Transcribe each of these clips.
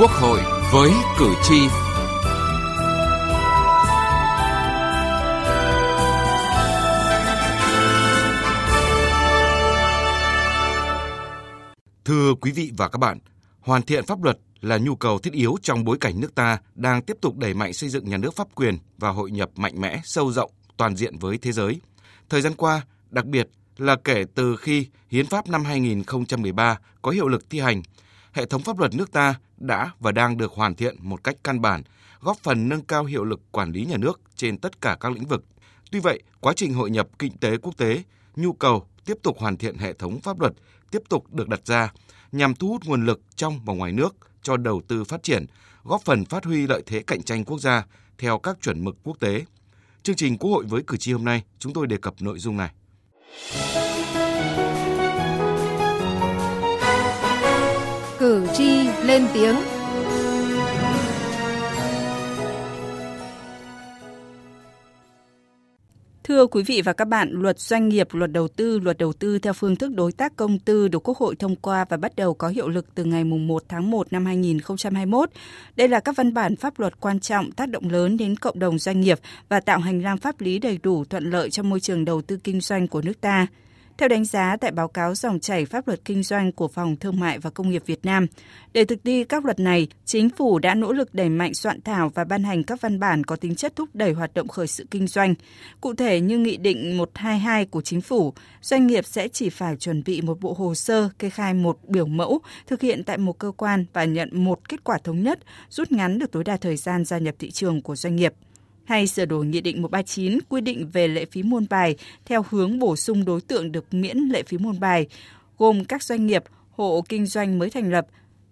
Quốc hội với cử tri. Thưa quý vị và các bạn, hoàn thiện pháp luật là nhu cầu thiết yếu trong bối cảnh nước ta đang tiếp tục đẩy mạnh xây dựng nhà nước pháp quyền và hội nhập mạnh mẽ, sâu rộng, toàn diện với thế giới. Thời gian qua, đặc biệt là kể từ khi Hiến pháp năm 2013 có hiệu lực thi hành, hệ thống pháp luật nước ta đã và đang được hoàn thiện một cách căn bản, góp phần nâng cao hiệu lực quản lý nhà nước trên tất cả các lĩnh vực. Tuy vậy, quá trình hội nhập kinh tế quốc tế, nhu cầu tiếp tục hoàn thiện hệ thống pháp luật tiếp tục được đặt ra nhằm thu hút nguồn lực trong và ngoài nước cho đầu tư phát triển, góp phần phát huy lợi thế cạnh tranh quốc gia theo các chuẩn mực quốc tế. Chương trình Quốc hội với cử tri hôm nay, chúng tôi đề cập nội dung này. Lên tiếng. Thưa quý vị và các bạn, luật doanh nghiệp, luật đầu tư, luật đầu tư theo phương thức đối tác công tư được Quốc hội thông qua và bắt đầu có hiệu lực từ ngày 1 tháng 1 năm 2021. Đây là các văn bản pháp luật quan trọng tác động lớn đến cộng đồng doanh nghiệp và tạo hành lang pháp lý đầy đủ thuận lợi cho môi trường đầu tư kinh doanh của nước ta. Theo đánh giá tại báo cáo dòng chảy pháp luật kinh doanh của Phòng Thương mại và Công nghiệp Việt Nam, để thực thi các luật này, chính phủ đã nỗ lực đẩy mạnh soạn thảo và ban hành các văn bản có tính chất thúc đẩy hoạt động khởi sự kinh doanh. Cụ thể như Nghị định 122 của chính phủ, doanh nghiệp sẽ chỉ phải chuẩn bị một bộ hồ sơ kê khai một biểu mẫu thực hiện tại một cơ quan và nhận một kết quả thống nhất, rút ngắn được tối đa thời gian gia nhập thị trường của doanh nghiệp hay sửa đổi Nghị định 139 quy định về lệ phí môn bài theo hướng bổ sung đối tượng được miễn lệ phí môn bài, gồm các doanh nghiệp, hộ kinh doanh mới thành lập.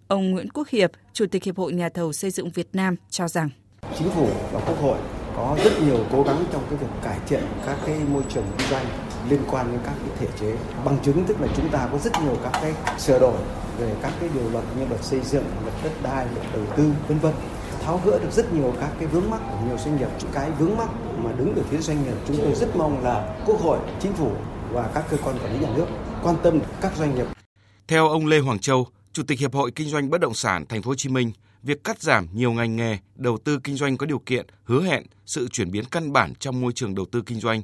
Ông Nguyễn Quốc Hiệp, Chủ tịch Hiệp hội Nhà thầu xây dựng Việt Nam cho rằng Chính phủ và Quốc hội có rất nhiều cố gắng trong cái việc cải thiện các cái môi trường kinh doanh liên quan đến các cái thể chế bằng chứng tức là chúng ta có rất nhiều các cái sửa đổi về các cái điều luật như luật xây dựng luật đất đai luật đầu tư vân vân tháo gỡ được rất nhiều các cái vướng mắc của nhiều doanh nghiệp. Những cái vướng mắc mà đứng ở phía doanh nghiệp, chúng tôi rất mong là quốc hội, chính phủ và các cơ quan quản lý nhà nước quan tâm các doanh nghiệp. Theo ông Lê Hoàng Châu, chủ tịch hiệp hội kinh doanh bất động sản thành phố Hồ Chí Minh, việc cắt giảm nhiều ngành nghề, đầu tư kinh doanh có điều kiện, hứa hẹn sự chuyển biến căn bản trong môi trường đầu tư kinh doanh,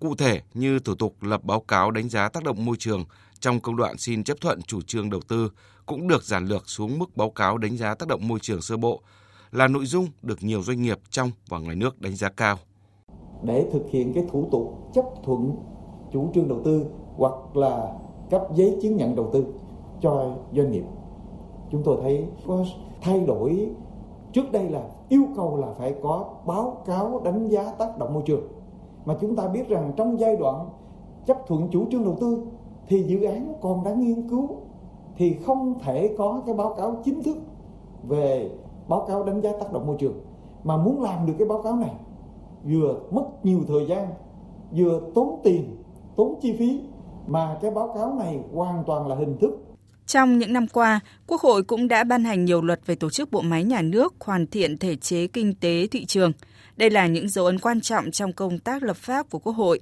cụ thể như thủ tục lập báo cáo đánh giá tác động môi trường trong công đoạn xin chấp thuận chủ trương đầu tư, cũng được giản lược xuống mức báo cáo đánh giá tác động môi trường sơ bộ là nội dung được nhiều doanh nghiệp trong và ngoài nước đánh giá cao. Để thực hiện cái thủ tục chấp thuận chủ trương đầu tư hoặc là cấp giấy chứng nhận đầu tư cho doanh nghiệp, chúng tôi thấy có thay đổi trước đây là yêu cầu là phải có báo cáo đánh giá tác động môi trường mà chúng ta biết rằng trong giai đoạn chấp thuận chủ trương đầu tư thì dự án còn đang nghiên cứu thì không thể có cái báo cáo chính thức về báo cáo đánh giá tác động môi trường mà muốn làm được cái báo cáo này vừa mất nhiều thời gian vừa tốn tiền tốn chi phí mà cái báo cáo này hoàn toàn là hình thức trong những năm qua, Quốc hội cũng đã ban hành nhiều luật về tổ chức bộ máy nhà nước, hoàn thiện thể chế kinh tế thị trường. Đây là những dấu ấn quan trọng trong công tác lập pháp của Quốc hội.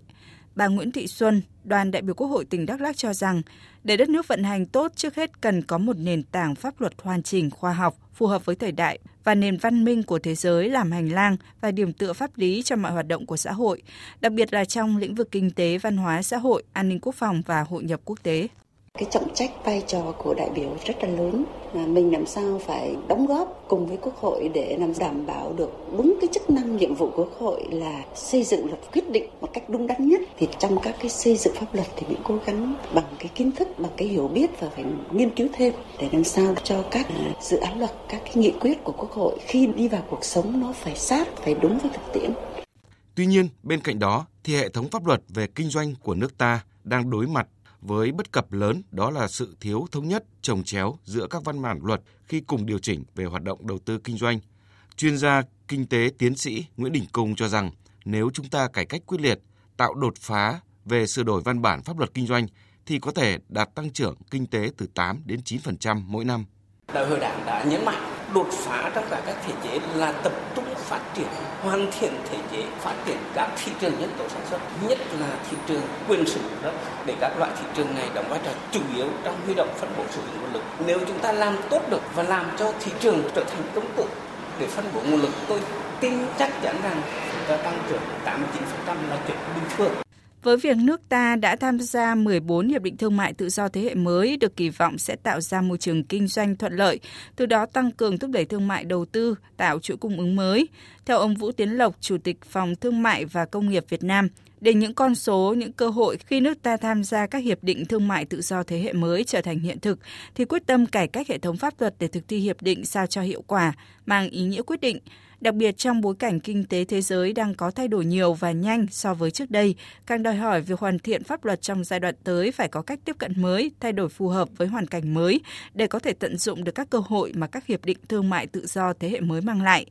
Bà Nguyễn Thị Xuân, đoàn đại biểu Quốc hội tỉnh Đắk Lắk cho rằng, để đất nước vận hành tốt trước hết cần có một nền tảng pháp luật hoàn chỉnh, khoa học, phù hợp với thời đại và nền văn minh của thế giới làm hành lang và điểm tựa pháp lý cho mọi hoạt động của xã hội, đặc biệt là trong lĩnh vực kinh tế, văn hóa, xã hội, an ninh quốc phòng và hội nhập quốc tế. Cái trọng trách vai trò của đại biểu rất là lớn mà mình làm sao phải đóng góp cùng với Quốc hội để làm đảm bảo được đúng cái chức năng nhiệm vụ của Quốc hội là xây dựng luật quyết định một cách đúng đắn nhất thì trong các cái xây dựng pháp luật thì mình cố gắng bằng cái kiến thức bằng cái hiểu biết và phải nghiên cứu thêm để làm sao cho các à, dự án luật các cái nghị quyết của Quốc hội khi đi vào cuộc sống nó phải sát phải đúng với thực tiễn. Tuy nhiên, bên cạnh đó thì hệ thống pháp luật về kinh doanh của nước ta đang đối mặt với bất cập lớn đó là sự thiếu thống nhất trồng chéo giữa các văn bản luật khi cùng điều chỉnh về hoạt động đầu tư kinh doanh. Chuyên gia kinh tế tiến sĩ Nguyễn Đình Cung cho rằng nếu chúng ta cải cách quyết liệt, tạo đột phá về sửa đổi văn bản pháp luật kinh doanh thì có thể đạt tăng trưởng kinh tế từ 8 đến 9% mỗi năm. Đại hội Đảng đã nhấn mạnh đột phá trong cả các thể chế là tập trung phát triển, hoàn thiện thể chế, phát triển các thị trường nhân tố sản xuất, nhất là thị trường quyền sử dụng đất, để các loại thị trường này đóng vai trò chủ yếu trong huy động phân bổ sử dụng nguồn lực. Nếu chúng ta làm tốt được và làm cho thị trường trở thành công cụ để phân bổ nguồn lực, tôi tin chắc chắn rằng chúng ta tăng trưởng 89% là chuyện bình thường với việc nước ta đã tham gia 14 hiệp định thương mại tự do thế hệ mới được kỳ vọng sẽ tạo ra môi trường kinh doanh thuận lợi, từ đó tăng cường thúc đẩy thương mại đầu tư, tạo chuỗi cung ứng mới. Theo ông Vũ Tiến Lộc, Chủ tịch Phòng Thương mại và Công nghiệp Việt Nam, để những con số, những cơ hội khi nước ta tham gia các hiệp định thương mại tự do thế hệ mới trở thành hiện thực, thì quyết tâm cải cách hệ thống pháp luật để thực thi hiệp định sao cho hiệu quả, mang ý nghĩa quyết định, đặc biệt trong bối cảnh kinh tế thế giới đang có thay đổi nhiều và nhanh so với trước đây, càng đòi hỏi việc hoàn thiện pháp luật trong giai đoạn tới phải có cách tiếp cận mới, thay đổi phù hợp với hoàn cảnh mới để có thể tận dụng được các cơ hội mà các hiệp định thương mại tự do thế hệ mới mang lại.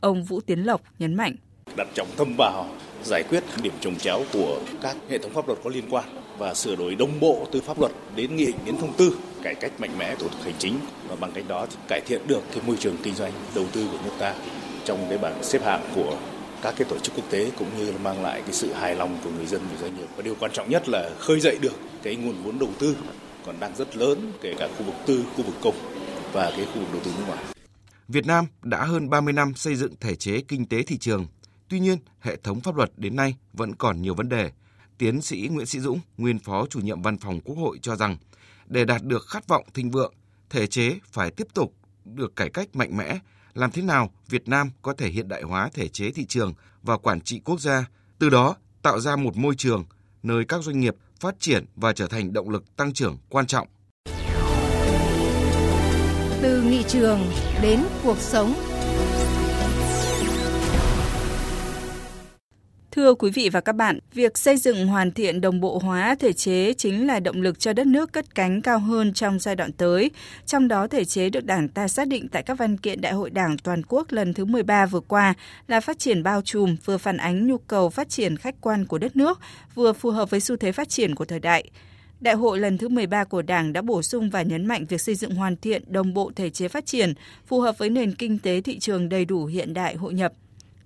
Ông Vũ Tiến Lộc nhấn mạnh. Đặt trọng tâm vào giải quyết điểm trồng chéo của các hệ thống pháp luật có liên quan và sửa đổi đồng bộ từ pháp luật đến nghị định đến thông tư cải cách mạnh mẽ thủ tục hành chính và bằng cách đó thì cải thiện được cái môi trường kinh doanh đầu tư của nước ta trong cái bảng xếp hạng của các cái tổ chức quốc tế cũng như là mang lại cái sự hài lòng của người dân và doanh nghiệp và điều quan trọng nhất là khơi dậy được cái nguồn vốn đầu tư còn đang rất lớn kể cả khu vực tư, khu vực công và cái khu vực đầu tư nước ngoài. Việt Nam đã hơn 30 năm xây dựng thể chế kinh tế thị trường. Tuy nhiên, hệ thống pháp luật đến nay vẫn còn nhiều vấn đề. Tiến sĩ Nguyễn Sĩ Dũng, nguyên phó chủ nhiệm văn phòng Quốc hội cho rằng, để đạt được khát vọng thịnh vượng, thể chế phải tiếp tục được cải cách mạnh mẽ làm thế nào Việt Nam có thể hiện đại hóa thể chế thị trường và quản trị quốc gia, từ đó tạo ra một môi trường nơi các doanh nghiệp phát triển và trở thành động lực tăng trưởng quan trọng. Từ nghị trường đến cuộc sống Thưa quý vị và các bạn, việc xây dựng hoàn thiện đồng bộ hóa thể chế chính là động lực cho đất nước cất cánh cao hơn trong giai đoạn tới. Trong đó thể chế được Đảng ta xác định tại các văn kiện Đại hội Đảng toàn quốc lần thứ 13 vừa qua là phát triển bao trùm, vừa phản ánh nhu cầu phát triển khách quan của đất nước, vừa phù hợp với xu thế phát triển của thời đại. Đại hội lần thứ 13 của Đảng đã bổ sung và nhấn mạnh việc xây dựng hoàn thiện đồng bộ thể chế phát triển phù hợp với nền kinh tế thị trường đầy đủ hiện đại hội nhập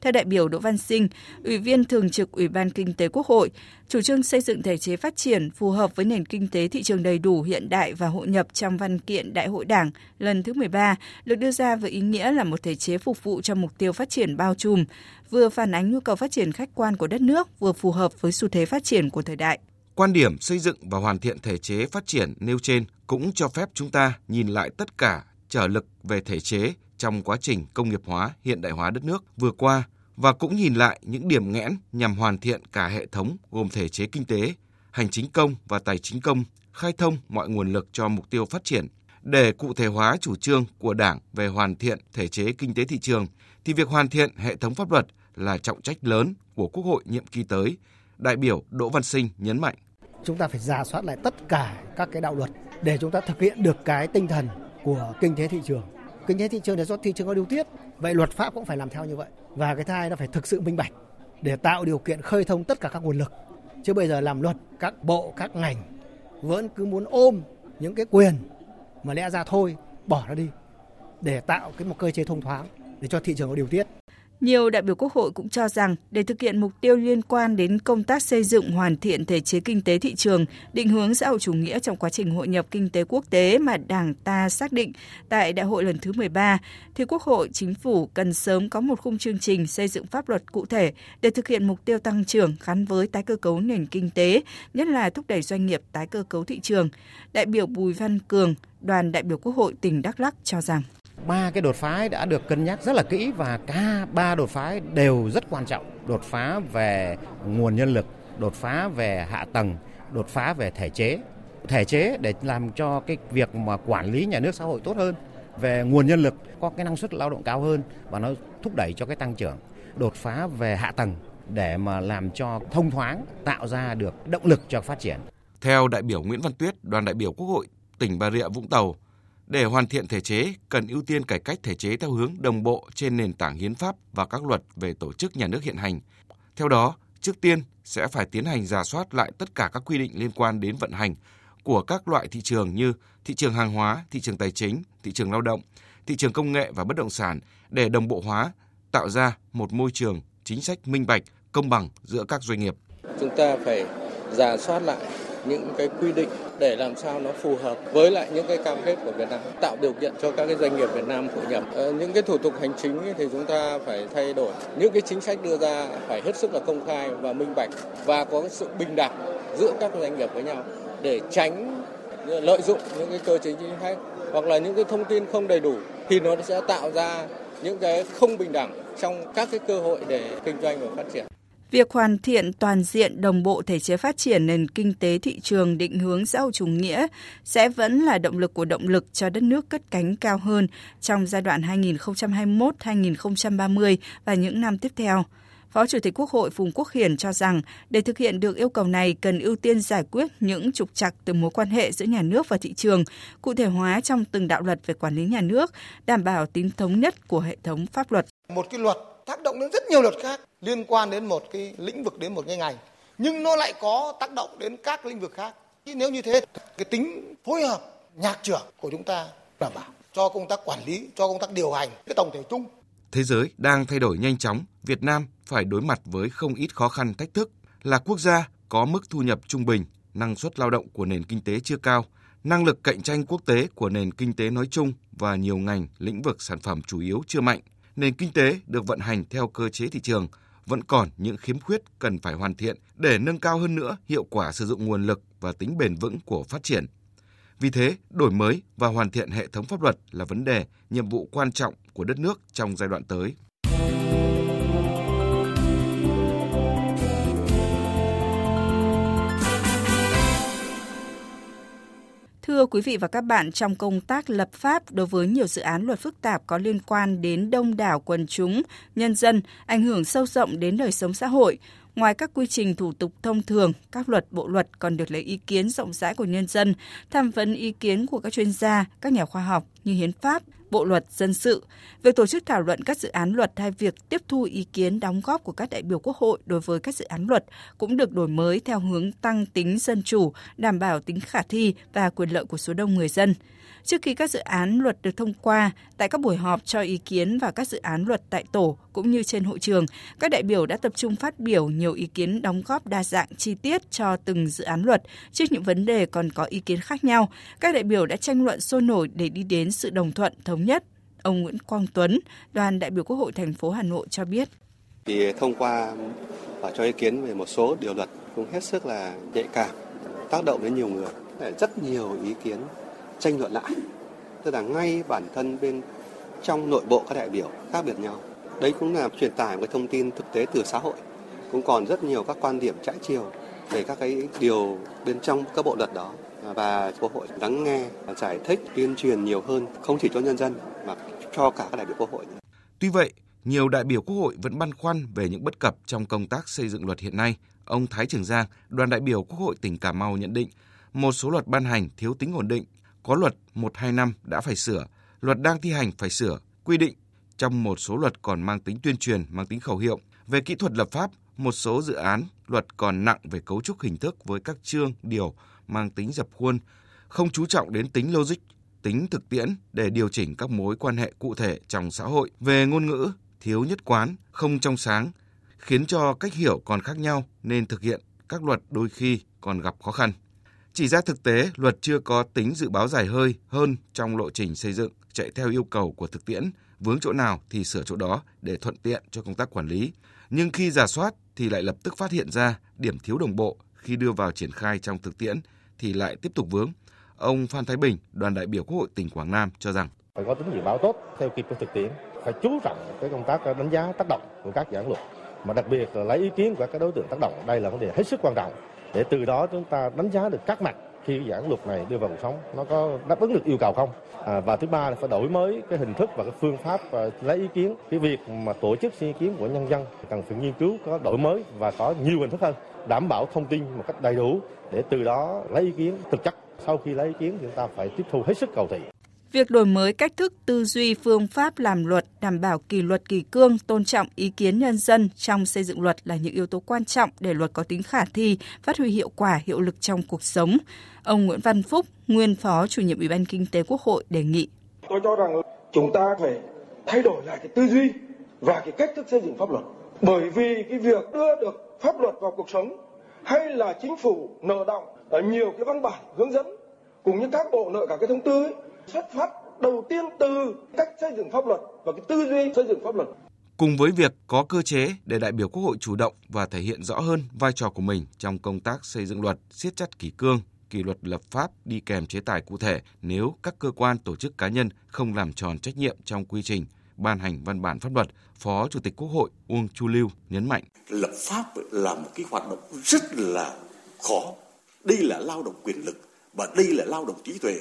theo đại biểu Đỗ Văn Sinh, Ủy viên Thường trực Ủy ban Kinh tế Quốc hội, chủ trương xây dựng thể chế phát triển phù hợp với nền kinh tế thị trường đầy đủ hiện đại và hội nhập trong văn kiện Đại hội Đảng lần thứ 13 được đưa ra với ý nghĩa là một thể chế phục vụ cho mục tiêu phát triển bao trùm, vừa phản ánh nhu cầu phát triển khách quan của đất nước, vừa phù hợp với xu thế phát triển của thời đại. Quan điểm xây dựng và hoàn thiện thể chế phát triển nêu trên cũng cho phép chúng ta nhìn lại tất cả trở lực về thể chế trong quá trình công nghiệp hóa, hiện đại hóa đất nước vừa qua và cũng nhìn lại những điểm nghẽn nhằm hoàn thiện cả hệ thống gồm thể chế kinh tế, hành chính công và tài chính công, khai thông mọi nguồn lực cho mục tiêu phát triển. Để cụ thể hóa chủ trương của Đảng về hoàn thiện thể chế kinh tế thị trường thì việc hoàn thiện hệ thống pháp luật là trọng trách lớn của Quốc hội nhiệm kỳ tới, đại biểu Đỗ Văn Sinh nhấn mạnh. Chúng ta phải giả soát lại tất cả các cái đạo luật để chúng ta thực hiện được cái tinh thần của kinh tế thị trường kinh tế thị trường là do thị trường có điều tiết. Vậy luật pháp cũng phải làm theo như vậy. Và cái thai nó phải thực sự minh bạch để tạo điều kiện khơi thông tất cả các nguồn lực. Chứ bây giờ làm luật, các bộ, các ngành vẫn cứ muốn ôm những cái quyền mà lẽ ra thôi, bỏ nó đi để tạo cái một cơ chế thông thoáng để cho thị trường có điều tiết nhiều đại biểu Quốc hội cũng cho rằng để thực hiện mục tiêu liên quan đến công tác xây dựng hoàn thiện thể chế kinh tế thị trường, định hướng xã hội chủ nghĩa trong quá trình hội nhập kinh tế quốc tế mà Đảng ta xác định tại đại hội lần thứ 13, thì Quốc hội, Chính phủ cần sớm có một khung chương trình xây dựng pháp luật cụ thể để thực hiện mục tiêu tăng trưởng gắn với tái cơ cấu nền kinh tế, nhất là thúc đẩy doanh nghiệp tái cơ cấu thị trường. Đại biểu Bùi Văn Cường, đoàn đại biểu Quốc hội tỉnh Đắk Lắk cho rằng ba cái đột phá đã được cân nhắc rất là kỹ và cả ba đột phá đều rất quan trọng. Đột phá về nguồn nhân lực đột phá về hạ tầng đột phá về thể chế. Thể chế để làm cho cái việc mà quản lý nhà nước xã hội tốt hơn về nguồn nhân lực có cái năng suất lao động cao hơn và nó thúc đẩy cho cái tăng trưởng. Đột phá về hạ tầng để mà làm cho thông thoáng tạo ra được động lực cho phát triển. Theo đại biểu Nguyễn Văn Tuyết, đoàn đại biểu Quốc hội tỉnh Bà Rịa Vũng Tàu, để hoàn thiện thể chế, cần ưu tiên cải cách thể chế theo hướng đồng bộ trên nền tảng hiến pháp và các luật về tổ chức nhà nước hiện hành. Theo đó, trước tiên sẽ phải tiến hành giả soát lại tất cả các quy định liên quan đến vận hành của các loại thị trường như thị trường hàng hóa, thị trường tài chính, thị trường lao động, thị trường công nghệ và bất động sản để đồng bộ hóa, tạo ra một môi trường chính sách minh bạch, công bằng giữa các doanh nghiệp. Chúng ta phải giả soát lại những cái quy định để làm sao nó phù hợp với lại những cái cam kết của Việt Nam, tạo điều kiện cho các cái doanh nghiệp Việt Nam hội nhập. Ờ, những cái thủ tục hành chính thì chúng ta phải thay đổi. Những cái chính sách đưa ra phải hết sức là công khai và minh bạch và có sự bình đẳng giữa các doanh nghiệp với nhau để tránh lợi dụng những cái cơ chế chính sách hoặc là những cái thông tin không đầy đủ thì nó sẽ tạo ra những cái không bình đẳng trong các cái cơ hội để kinh doanh và phát triển. Việc hoàn thiện toàn diện đồng bộ thể chế phát triển nền kinh tế thị trường định hướng xã hội chủ nghĩa sẽ vẫn là động lực của động lực cho đất nước cất cánh cao hơn trong giai đoạn 2021-2030 và những năm tiếp theo. Phó Chủ tịch Quốc hội Phùng Quốc Hiển cho rằng để thực hiện được yêu cầu này cần ưu tiên giải quyết những trục trặc từ mối quan hệ giữa nhà nước và thị trường, cụ thể hóa trong từng đạo luật về quản lý nhà nước, đảm bảo tính thống nhất của hệ thống pháp luật. Một cái luật tác động đến rất nhiều luật khác liên quan đến một cái lĩnh vực đến một cái ngành, nhưng nó lại có tác động đến các lĩnh vực khác. Nếu như thế, cái tính phối hợp nhạc trưởng của chúng ta đảm bảo cho công tác quản lý, cho công tác điều hành cái tổng thể chung. Thế giới đang thay đổi nhanh chóng, Việt Nam phải đối mặt với không ít khó khăn thách thức. Là quốc gia có mức thu nhập trung bình, năng suất lao động của nền kinh tế chưa cao, năng lực cạnh tranh quốc tế của nền kinh tế nói chung và nhiều ngành lĩnh vực sản phẩm chủ yếu chưa mạnh nền kinh tế được vận hành theo cơ chế thị trường vẫn còn những khiếm khuyết cần phải hoàn thiện để nâng cao hơn nữa hiệu quả sử dụng nguồn lực và tính bền vững của phát triển. Vì thế, đổi mới và hoàn thiện hệ thống pháp luật là vấn đề, nhiệm vụ quan trọng của đất nước trong giai đoạn tới. Thưa quý vị và các bạn, trong công tác lập pháp đối với nhiều dự án luật phức tạp có liên quan đến đông đảo quần chúng, nhân dân, ảnh hưởng sâu rộng đến đời sống xã hội, ngoài các quy trình thủ tục thông thường, các luật bộ luật còn được lấy ý kiến rộng rãi của nhân dân, tham vấn ý kiến của các chuyên gia, các nhà khoa học như hiến pháp, bộ luật dân sự. Việc tổ chức thảo luận các dự án luật hay việc tiếp thu ý kiến đóng góp của các đại biểu Quốc hội đối với các dự án luật cũng được đổi mới theo hướng tăng tính dân chủ, đảm bảo tính khả thi và quyền lợi của số đông người dân. Trước khi các dự án luật được thông qua, tại các buổi họp cho ý kiến và các dự án luật tại tổ cũng như trên hội trường, các đại biểu đã tập trung phát biểu nhiều ý kiến đóng góp đa dạng chi tiết cho từng dự án luật. Trước những vấn đề còn có ý kiến khác nhau, các đại biểu đã tranh luận sôi nổi để đi đến sự đồng thuận thống nhất. Ông Nguyễn Quang Tuấn, đoàn đại biểu Quốc hội thành phố Hà Nội cho biết. Thì thông qua và cho ý kiến về một số điều luật cũng hết sức là nhạy cảm, tác động đến nhiều người. Rất nhiều ý kiến tranh luận lại. Tức là ngay bản thân bên trong nội bộ các đại biểu khác biệt nhau. Đấy cũng là truyền tải một thông tin thực tế từ xã hội. Cũng còn rất nhiều các quan điểm trái chiều về các cái điều bên trong các bộ luật đó. Và quốc hội lắng nghe và giải thích tuyên truyền nhiều hơn không chỉ cho nhân dân mà cho cả các đại biểu quốc hội Tuy vậy, nhiều đại biểu quốc hội vẫn băn khoăn về những bất cập trong công tác xây dựng luật hiện nay. Ông Thái Trường Giang, đoàn đại biểu Quốc hội tỉnh Cà Mau nhận định một số luật ban hành thiếu tính ổn định, có luật 1-2 năm đã phải sửa, luật đang thi hành phải sửa, quy định trong một số luật còn mang tính tuyên truyền, mang tính khẩu hiệu. Về kỹ thuật lập pháp, một số dự án luật còn nặng về cấu trúc hình thức với các chương, điều mang tính dập khuôn, không chú trọng đến tính logic, tính thực tiễn để điều chỉnh các mối quan hệ cụ thể trong xã hội. Về ngôn ngữ, thiếu nhất quán, không trong sáng, khiến cho cách hiểu còn khác nhau nên thực hiện các luật đôi khi còn gặp khó khăn. Chỉ ra thực tế, luật chưa có tính dự báo dài hơi hơn trong lộ trình xây dựng, chạy theo yêu cầu của thực tiễn, vướng chỗ nào thì sửa chỗ đó để thuận tiện cho công tác quản lý. Nhưng khi giả soát thì lại lập tức phát hiện ra điểm thiếu đồng bộ khi đưa vào triển khai trong thực tiễn thì lại tiếp tục vướng. Ông Phan Thái Bình, đoàn đại biểu Quốc hội tỉnh Quảng Nam cho rằng phải có tính dự báo tốt theo kịp với thực tiễn, phải chú trọng cái công tác đánh giá tác động của các dự án luật mà đặc biệt là lấy ý kiến của các đối tượng tác động đây là vấn đề hết sức quan trọng. Để từ đó chúng ta đánh giá được các mặt khi dự án luật này đưa vào cuộc sống nó có đáp ứng được yêu cầu không? À, và thứ ba là phải đổi mới cái hình thức và cái phương pháp và lấy ý kiến. Cái việc mà tổ chức xin ý kiến của nhân dân cần phải nghiên cứu có đổi mới và có nhiều hình thức hơn đảm bảo thông tin một cách đầy đủ. Để từ đó lấy ý kiến thực chất. Sau khi lấy ý kiến chúng ta phải tiếp thu hết sức cầu thị. Việc đổi mới cách thức tư duy phương pháp làm luật, đảm bảo kỷ luật kỳ cương, tôn trọng ý kiến nhân dân trong xây dựng luật là những yếu tố quan trọng để luật có tính khả thi, phát huy hiệu quả, hiệu lực trong cuộc sống. Ông Nguyễn Văn Phúc, nguyên phó chủ nhiệm Ủy ban Kinh tế Quốc hội đề nghị Tôi cho rằng chúng ta phải thay đổi lại cái tư duy và cái cách thức xây dựng pháp luật. Bởi vì cái việc đưa được pháp luật vào cuộc sống hay là chính phủ nợ động ở nhiều cái văn bản hướng dẫn cùng như các bộ nợ cả cái thông tư ấy, xuất phát đầu tiên từ cách xây dựng pháp luật và cái tư duy xây dựng pháp luật. Cùng với việc có cơ chế để đại biểu Quốc hội chủ động và thể hiện rõ hơn vai trò của mình trong công tác xây dựng luật, siết chặt kỷ cương, kỷ luật lập pháp đi kèm chế tài cụ thể nếu các cơ quan tổ chức cá nhân không làm tròn trách nhiệm trong quy trình ban hành văn bản pháp luật, Phó Chủ tịch Quốc hội Uông Chu Lưu nhấn mạnh. Lập pháp là một cái hoạt động rất là khó. Đây là lao động quyền lực và đây là lao động trí tuệ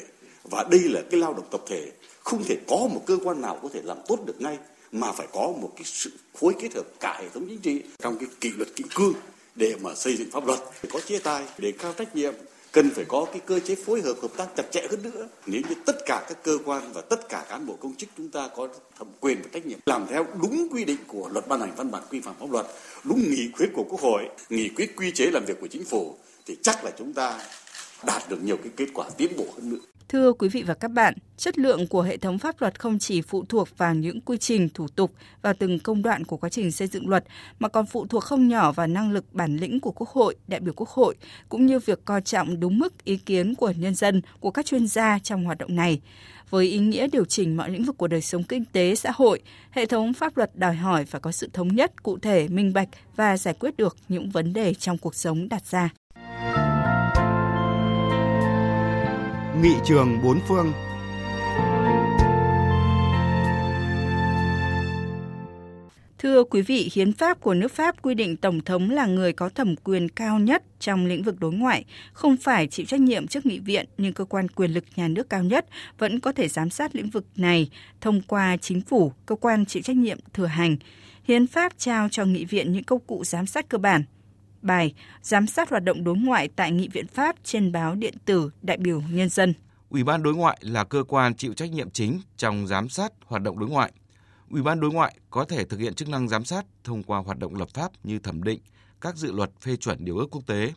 và đây là cái lao động tập thể. Không thể có một cơ quan nào có thể làm tốt được ngay, mà phải có một cái sự phối kết hợp cả hệ thống chính trị trong cái kỷ luật kỷ cương để mà xây dựng pháp luật. Có chế tài, để cao trách nhiệm, cần phải có cái cơ chế phối hợp hợp tác chặt chẽ hơn nữa. Nếu như tất cả các cơ quan và tất cả cán bộ công chức chúng ta có thẩm quyền và trách nhiệm làm theo đúng quy định của luật ban hành văn bản quy phạm pháp luật, đúng nghị quyết của quốc hội, nghị quyết quy chế làm việc của chính phủ, thì chắc là chúng ta đạt được nhiều cái kết quả tiến bộ hơn nữa. Thưa quý vị và các bạn, chất lượng của hệ thống pháp luật không chỉ phụ thuộc vào những quy trình, thủ tục và từng công đoạn của quá trình xây dựng luật, mà còn phụ thuộc không nhỏ vào năng lực bản lĩnh của Quốc hội, đại biểu Quốc hội, cũng như việc coi trọng đúng mức ý kiến của nhân dân, của các chuyên gia trong hoạt động này. Với ý nghĩa điều chỉnh mọi lĩnh vực của đời sống kinh tế, xã hội, hệ thống pháp luật đòi hỏi phải có sự thống nhất, cụ thể, minh bạch và giải quyết được những vấn đề trong cuộc sống đặt ra. Nghị trường bốn phương Thưa quý vị, hiến pháp của nước Pháp quy định Tổng thống là người có thẩm quyền cao nhất trong lĩnh vực đối ngoại, không phải chịu trách nhiệm trước nghị viện, nhưng cơ quan quyền lực nhà nước cao nhất vẫn có thể giám sát lĩnh vực này thông qua chính phủ, cơ quan chịu trách nhiệm thừa hành. Hiến pháp trao cho nghị viện những công cụ giám sát cơ bản, bài Giám sát hoạt động đối ngoại tại Nghị viện Pháp trên báo điện tử Đại biểu Nhân dân. Ủy ban đối ngoại là cơ quan chịu trách nhiệm chính trong giám sát hoạt động đối ngoại. Ủy ban đối ngoại có thể thực hiện chức năng giám sát thông qua hoạt động lập pháp như thẩm định các dự luật phê chuẩn điều ước quốc tế.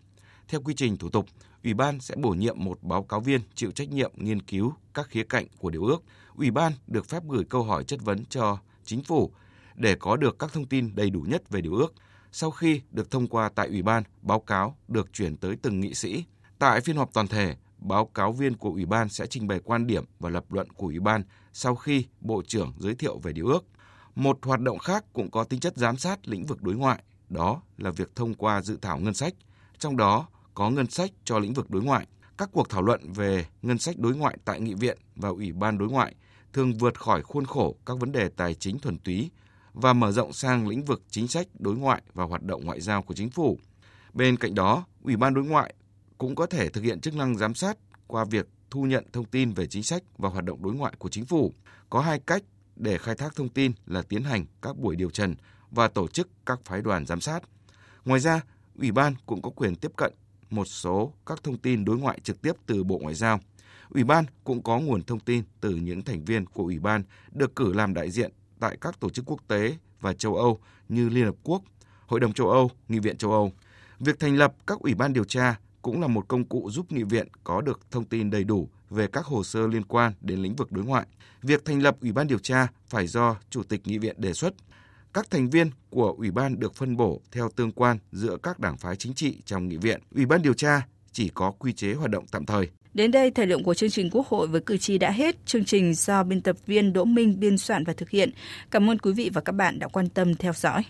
Theo quy trình thủ tục, Ủy ban sẽ bổ nhiệm một báo cáo viên chịu trách nhiệm nghiên cứu các khía cạnh của điều ước. Ủy ban được phép gửi câu hỏi chất vấn cho chính phủ để có được các thông tin đầy đủ nhất về điều ước – sau khi được thông qua tại Ủy ban, báo cáo được chuyển tới từng nghị sĩ. Tại phiên họp toàn thể, báo cáo viên của Ủy ban sẽ trình bày quan điểm và lập luận của Ủy ban sau khi Bộ trưởng giới thiệu về điều ước. Một hoạt động khác cũng có tính chất giám sát lĩnh vực đối ngoại, đó là việc thông qua dự thảo ngân sách, trong đó có ngân sách cho lĩnh vực đối ngoại. Các cuộc thảo luận về ngân sách đối ngoại tại Nghị viện và Ủy ban đối ngoại thường vượt khỏi khuôn khổ các vấn đề tài chính thuần túy và mở rộng sang lĩnh vực chính sách đối ngoại và hoạt động ngoại giao của chính phủ. Bên cạnh đó, Ủy ban đối ngoại cũng có thể thực hiện chức năng giám sát qua việc thu nhận thông tin về chính sách và hoạt động đối ngoại của chính phủ. Có hai cách để khai thác thông tin là tiến hành các buổi điều trần và tổ chức các phái đoàn giám sát. Ngoài ra, Ủy ban cũng có quyền tiếp cận một số các thông tin đối ngoại trực tiếp từ Bộ Ngoại giao. Ủy ban cũng có nguồn thông tin từ những thành viên của Ủy ban được cử làm đại diện tại các tổ chức quốc tế và châu Âu như Liên Hợp Quốc, Hội đồng châu Âu, Nghị viện châu Âu. Việc thành lập các ủy ban điều tra cũng là một công cụ giúp nghị viện có được thông tin đầy đủ về các hồ sơ liên quan đến lĩnh vực đối ngoại. Việc thành lập ủy ban điều tra phải do Chủ tịch nghị viện đề xuất. Các thành viên của ủy ban được phân bổ theo tương quan giữa các đảng phái chính trị trong nghị viện. Ủy ban điều tra chỉ có quy chế hoạt động tạm thời. Đến đây, thời lượng của chương trình Quốc hội với cử tri đã hết. Chương trình do biên tập viên Đỗ Minh biên soạn và thực hiện. Cảm ơn quý vị và các bạn đã quan tâm theo dõi.